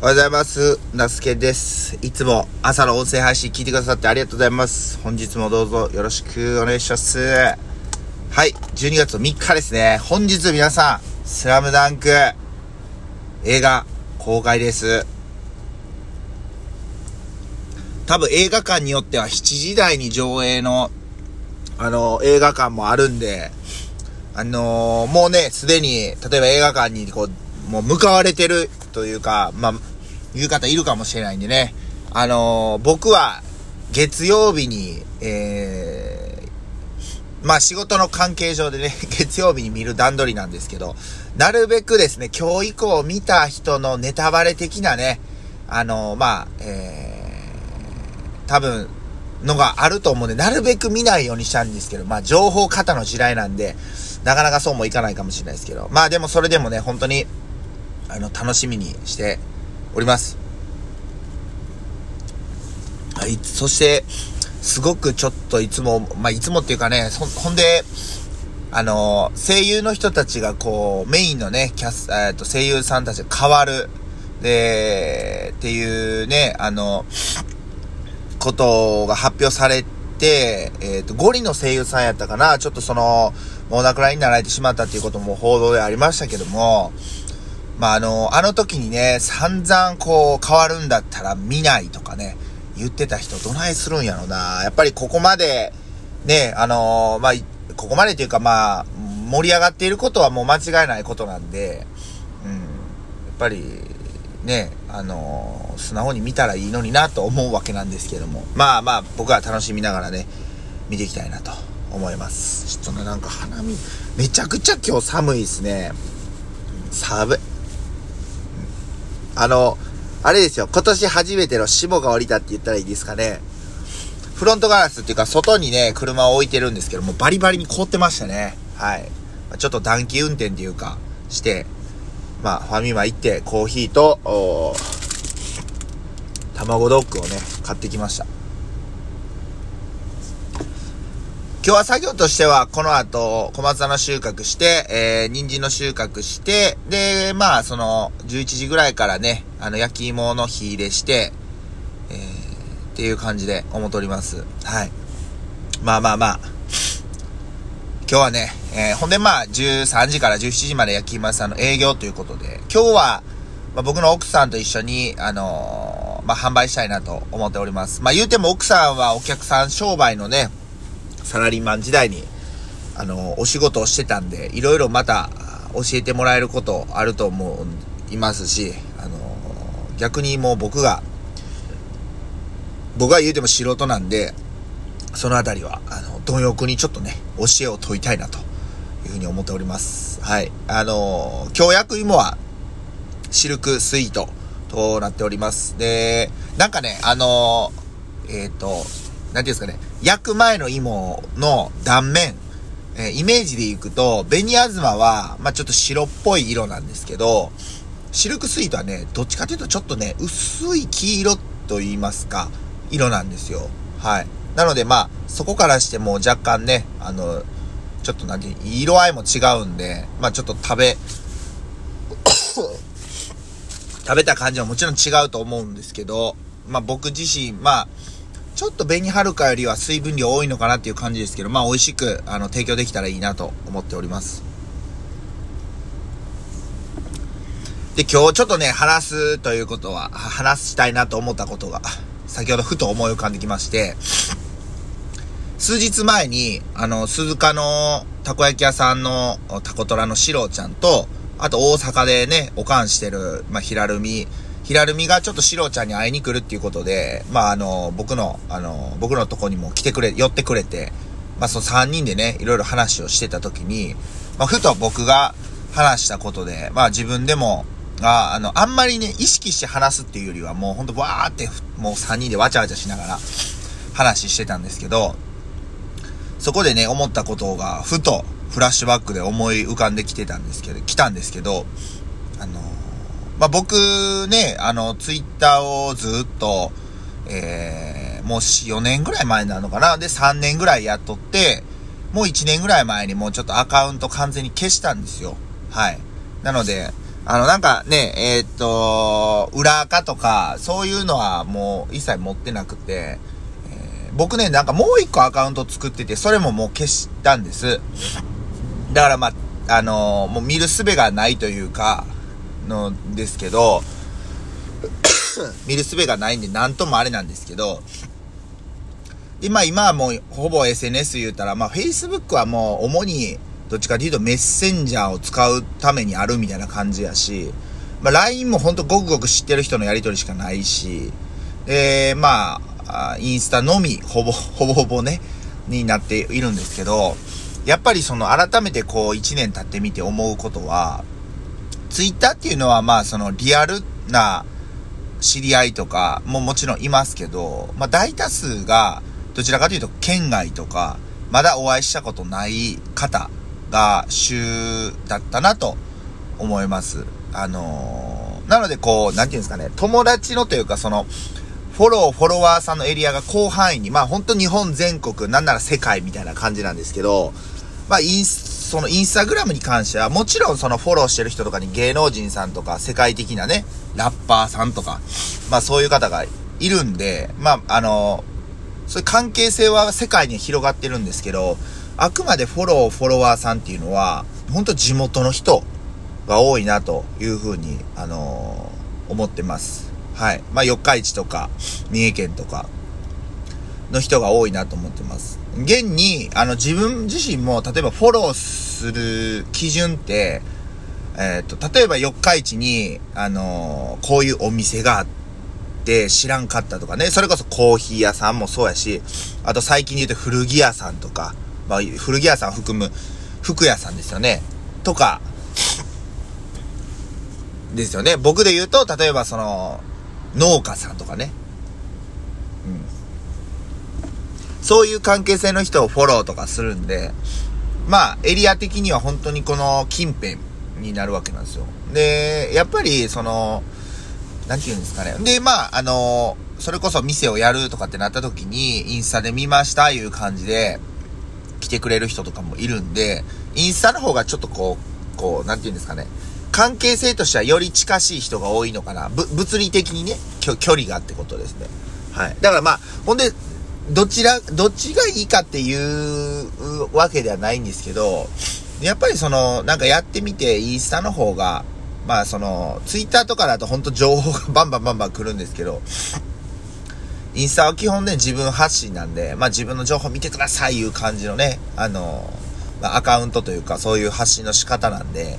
おはようございます。なすけです。いつも朝の音声配信聞いてくださってありがとうございます。本日もどうぞよろしくお願いします。はい、12月3日ですね。本日皆さん、スラムダンク映画公開です。多分映画館によっては7時台に上映のあの映画館もあるんで、あのーもうね、すでに、例えば映画館にこう、もう向かわれてるというか、まあ、いう方いるかもしれないんでね。あのー僕は月曜日に、えー、まあ仕事の関係上でね、月曜日に見る段取りなんですけど、なるべくですね、今日以降見た人のネタバレ的なね、あのーまあ、えー、多分、のがあると思うんで、なるべく見ないようにしたんですけど、まあ情報過多の時代なんで、なかなかそうもいかないかもしれないですけど、まあでもそれでもね、本当に、あの、楽しみにしております。はい、そして、すごくちょっといつも、まあいつもっていうかね、ほんで、あの、声優の人たちがこう、メインのね、キャス、えっと、声優さんたちが変わる。で、っていうね、あの、ことが発表されて、えっ、と、ゴリの声優さんやったかな、ちょっとその、もうお亡くなりになられてしまったっていうことも報道でありましたけども、まあ、あの、あの時にね、散々こう、変わるんだったら見ないとかね、言ってた人どないするんやろな。やっぱりここまで、ね、あのまあ、いここまでというかまあ、盛り上がっていることはもう間違いないことなんで、うん、やっぱり、ね、あの素直に見たらいいのになと思うわけなんですけども。まあまあ、僕は楽しみながらね、見ていきたいなと思います。ちょっとね、なんか花見、めちゃくちゃ今日寒いですね。寒い。あの、あれですよ、今年初めての霜が降りたって言ったらいいですかね。フロントガラスっていうか、外にね、車を置いてるんですけども、バリバリに凍ってましたね。はい。ちょっと暖気運転っていうか、して、まあ、ファミマ行って、コーヒーと、おー卵ドッグをね、買ってきました。今日は作業としては、この後、小松菜の収穫して、えー、人参の収穫して、で、まあ、その、11時ぐらいからね、あの、焼き芋の火入れして、えー、っていう感じで思っております。はい。まあまあまあ、今日はね、えー、ほんでまあ、13時から17時まで焼き芋屋さんの営業ということで、今日は、まあ、僕の奥さんと一緒に、あのーまあ、販売したいなと思っております。まあ、言うても奥さんはお客さん商売のね、サラリーマン時代に、あの、お仕事をしてたんで、いろいろまた教えてもらえることあると思いますし、あの、逆にもう僕が、僕が言うても素人なんで、そのあたりは、あの、貪欲にちょっとね、教えを問いたいなというふうに思っております。はい。あの、今日焼芋は、シルクスイートとなっております。で、なんかね、あの、えっ、と、なんていうんですかね、焼く前の芋の断面、えイメージでいくと、紅あずまは、まあ、ちょっと白っぽい色なんですけど、シルクスイートはね、どっちかというとちょっとね、薄い黄色と言いますか、色なんですよ。はい。なのでまあ、そこからしても若干ね、あの、ちょっとなんていう、色合いも違うんで、まあちょっと食べ、食べた感じはもちろん違うと思うんですけど、まあ僕自身、まあ、ちょっと紅はるかよりは水分量多いのかなっていう感じですけど、まあ美味しく、あの、提供できたらいいなと思っております。で、今日ちょっとね、話すということは、話したいなと思ったことが、先ほどふと思い浮かんできまして、数日前に、あの、鈴鹿のたこ焼き屋さんのタコトラのシロちゃんと、あと大阪でね、おかんしてる、まあ、ヒラルミ、ヒラルミがちょっとシロちゃんに会いに来るっていうことで、まあ、あの、僕の、あの、僕のとこにも来てくれ、寄ってくれて、まあ、その3人でね、いろいろ話をしてた時に、まあ、ふと僕が話したことで、まあ、自分でも、ああの、あんまりね、意識して話すっていうよりは、もうほんとわーって、もう3人でわちゃわちゃしながら話してたんですけど、そこでね、思ったことが、ふと、フラッシュバックで思い浮かんできてたんですけど、来たんですけど、まあ、僕ね、あの、ツイッターをずっと、えー、もう4年ぐらい前なのかな。で、3年ぐらいやっとって、もう1年ぐらい前にもうちょっとアカウント完全に消したんですよ。はい。なので、あの、なんかね、えー、っと、裏垢とか、そういうのはもう一切持ってなくて、えー、僕ね、なんかもう一個アカウント作ってて、それももう消したんです。だからまあ、あのー、もう見る術がないというか、のですけど、見る術がないんで何ともあれなんですけど、で、まあ今はもうほぼ SNS 言うたら、まあ Facebook はもう主にどっちかというとメッセンジャーを使うためにあるみたいな感じやし、まあ LINE もほんとごくごく知ってる人のやりとりしかないし、で、まあ、インスタのみ、ほぼ、ほぼほぼね、になっているんですけど、やっぱりその改めてこう1年経ってみて思うことは、ツイッターっていうのはまあそのリアルな知り合いとかももちろんいますけど、まあ大多数がどちらかというと県外とか、まだお会いしたことない方が主だったなと思います。あのー、なのでこう、なんていうんですかね、友達のというかその、フォロー、フォロワーさんのエリアが広範囲に、まあ本当日本全国、なんなら世界みたいな感じなんですけど、まあインスそのインスタグラムに関しては、もちろんそのフォローしてる人とかに芸能人さんとか、世界的なね、ラッパーさんとか、まあそういう方がいるんで、まああの、そういう関係性は世界に広がってるんですけど、あくまでフォロー、フォロワーさんっていうのは、本当地元の人が多いなというふうに、あのー、思ってます。はい。まあ、四日市とか、三重県とか、の人が多いなと思ってます。現に、あの、自分自身も、例えばフォローする基準って、えっ、ー、と、例えば四日市に、あのー、こういうお店があって知らんかったとかね、それこそコーヒー屋さんもそうやし、あと最近で言うと古着屋さんとか、まあ、古着屋さん含む服屋さんですよね。とか、ですよね。僕で言うと、例えばその、農家さんとかね。そういう関係性の人をフォローとかするんで、まあ、エリア的には本当にこの近辺になるわけなんですよ。で、やっぱり、その、なんて言うんですかね。で、まあ、あの、それこそ店をやるとかってなった時に、インスタで見ましたいう感じで、来てくれる人とかもいるんで、インスタの方がちょっとこう、こう、なんて言うんですかね。関係性としてはより近しい人が多いのかな。物理的にね、距離がってことですね。はい。だからまあ、ほんで、どちら、どっちがいいかっていうわけではないんですけど、やっぱりその、なんかやってみて、インスタの方が、まあその、ツイッターとかだと本当情報が バンバンバンバン来るんですけど、インスタは基本ね、自分発信なんで、まあ自分の情報見てくださいいう感じのね、あの、まあ、アカウントというか、そういう発信の仕方なんで、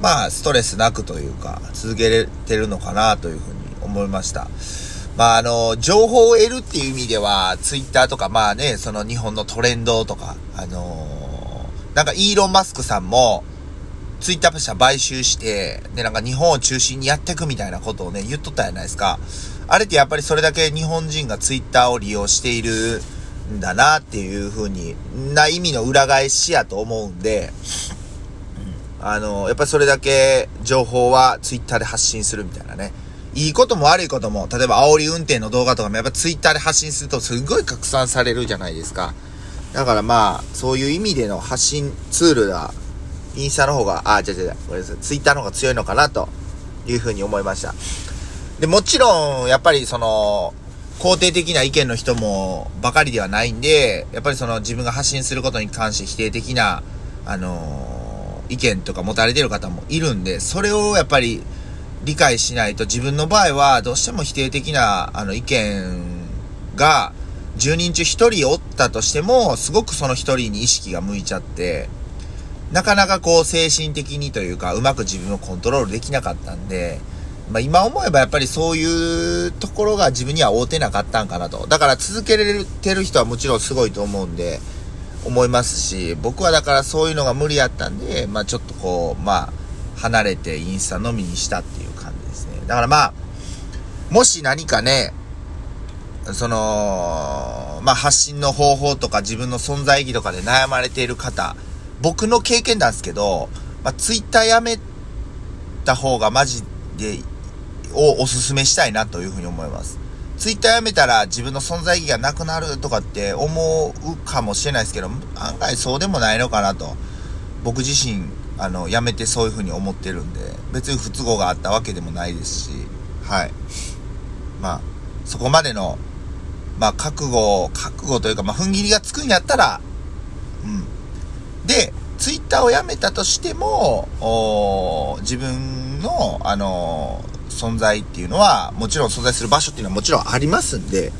まあストレスなくというか、続けれてるのかなというふうに思いました。まあ、あの、情報を得るっていう意味では、ツイッターとか、まあね、その日本のトレンドとか、あのー、なんかイーロン・マスクさんも、ツイッター社買収して、で、なんか日本を中心にやっていくみたいなことをね、言っとったじゃないですか。あれってやっぱりそれだけ日本人がツイッターを利用しているんだなっていう風に、な意味の裏返しやと思うんで、あの、やっぱりそれだけ情報はツイッターで発信するみたいなね。いいことも悪いことも、例えば煽り運転の動画とかもやっぱツイッターで発信するとすごい拡散されるじゃないですか。だからまあ、そういう意味での発信ツールが、インスタの方が、あ、違う違う、ごめんなさい、ツイッターの方が強いのかなというふうに思いました。で、もちろん、やっぱりその、肯定的な意見の人もばかりではないんで、やっぱりその自分が発信することに関して否定的な、あのー、意見とか持たれてる方もいるんで、それをやっぱり、理解しないと自分の場合はどうしても否定的なあの意見が10人中1人おったとしてもすごくその1人に意識が向いちゃってなかなかこう精神的にというかうまく自分をコントロールできなかったんで、まあ、今思えばやっぱりそういうところが自分には合うてなかったんかなとだから続けられてる人はもちろんすごいと思うんで思いますし僕はだからそういうのが無理やったんでまあちょっとこうまあ離れてインスタのみにしたっていう。だからまあ、もし何かね、その、まあ発信の方法とか自分の存在意義とかで悩まれている方、僕の経験なんですけど、まあツイッターやめた方がマジで、をおすすめしたいなというふうに思います。ツイッターやめたら自分の存在意義がなくなるとかって思うかもしれないですけど、案外そうでもないのかなと、僕自身あの、やめてそういう風に思ってるんで、別に不都合があったわけでもないですし、はい。まあ、そこまでの、まあ、覚悟、覚悟というか、まあ、踏ん切りがつくんやったら、うん。で、ツイッターをやめたとしても、自分の、あのー、存在っていうのは、もちろん存在する場所っていうのはもちろんありますんで、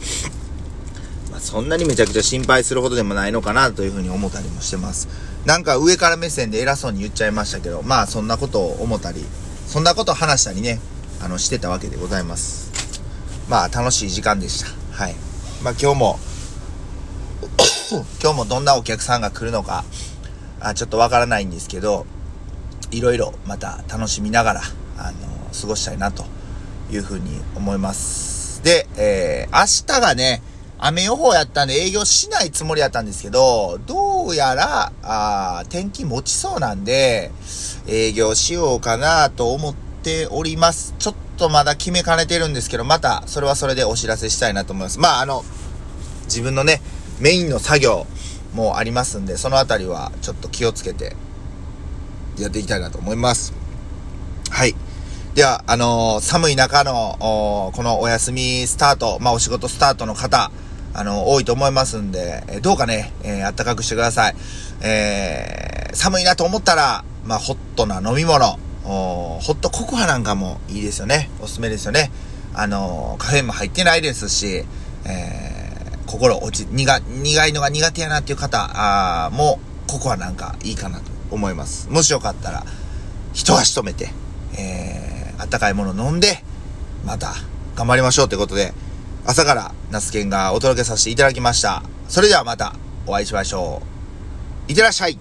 まあ、そんなにめちゃくちゃ心配するほどでもないのかなというふうに思ったりもしてます。なんか上から目線で偉そうに言っちゃいましたけど、まあそんなことを思ったり、そんなことを話したりね、あの、してたわけでございます。まあ楽しい時間でした。はい。まあ今日も 今日もどんなお客さんが来るのか、あちょっとわからないんですけど、いろいろまた楽しみながら、あの、過ごしたいなというふうに思います。で、えー、明日がね、雨予報やったんで営業しないつもりやったんですけど、どうやら、あ天気持ちそうなんで、営業しようかなと思っております。ちょっとまだ決めかねてるんですけど、また、それはそれでお知らせしたいなと思います。まあ、あの、自分のね、メインの作業もありますんで、そのあたりはちょっと気をつけてやっていきたいなと思います。はい。では、あのー、寒い中の、このお休みスタート、まあ、お仕事スタートの方、あの、多いと思いますんで、えどうかね、えー、暖かくしてください。えー、寒いなと思ったら、まあ、ホットな飲み物、ホットココアなんかもいいですよね。おすすめですよね。あのカフェインも入ってないですし、えー、心落ち、苦、苦いのが苦手やなっていう方、あもココアなんかいいかなと思います。もしよかったら、一足止めて、えー、あったかいもの飲んで、また頑張りましょうということで、朝からナスケンがお届けさせていただきました。それではまたお会いしましょう。いってらっしゃい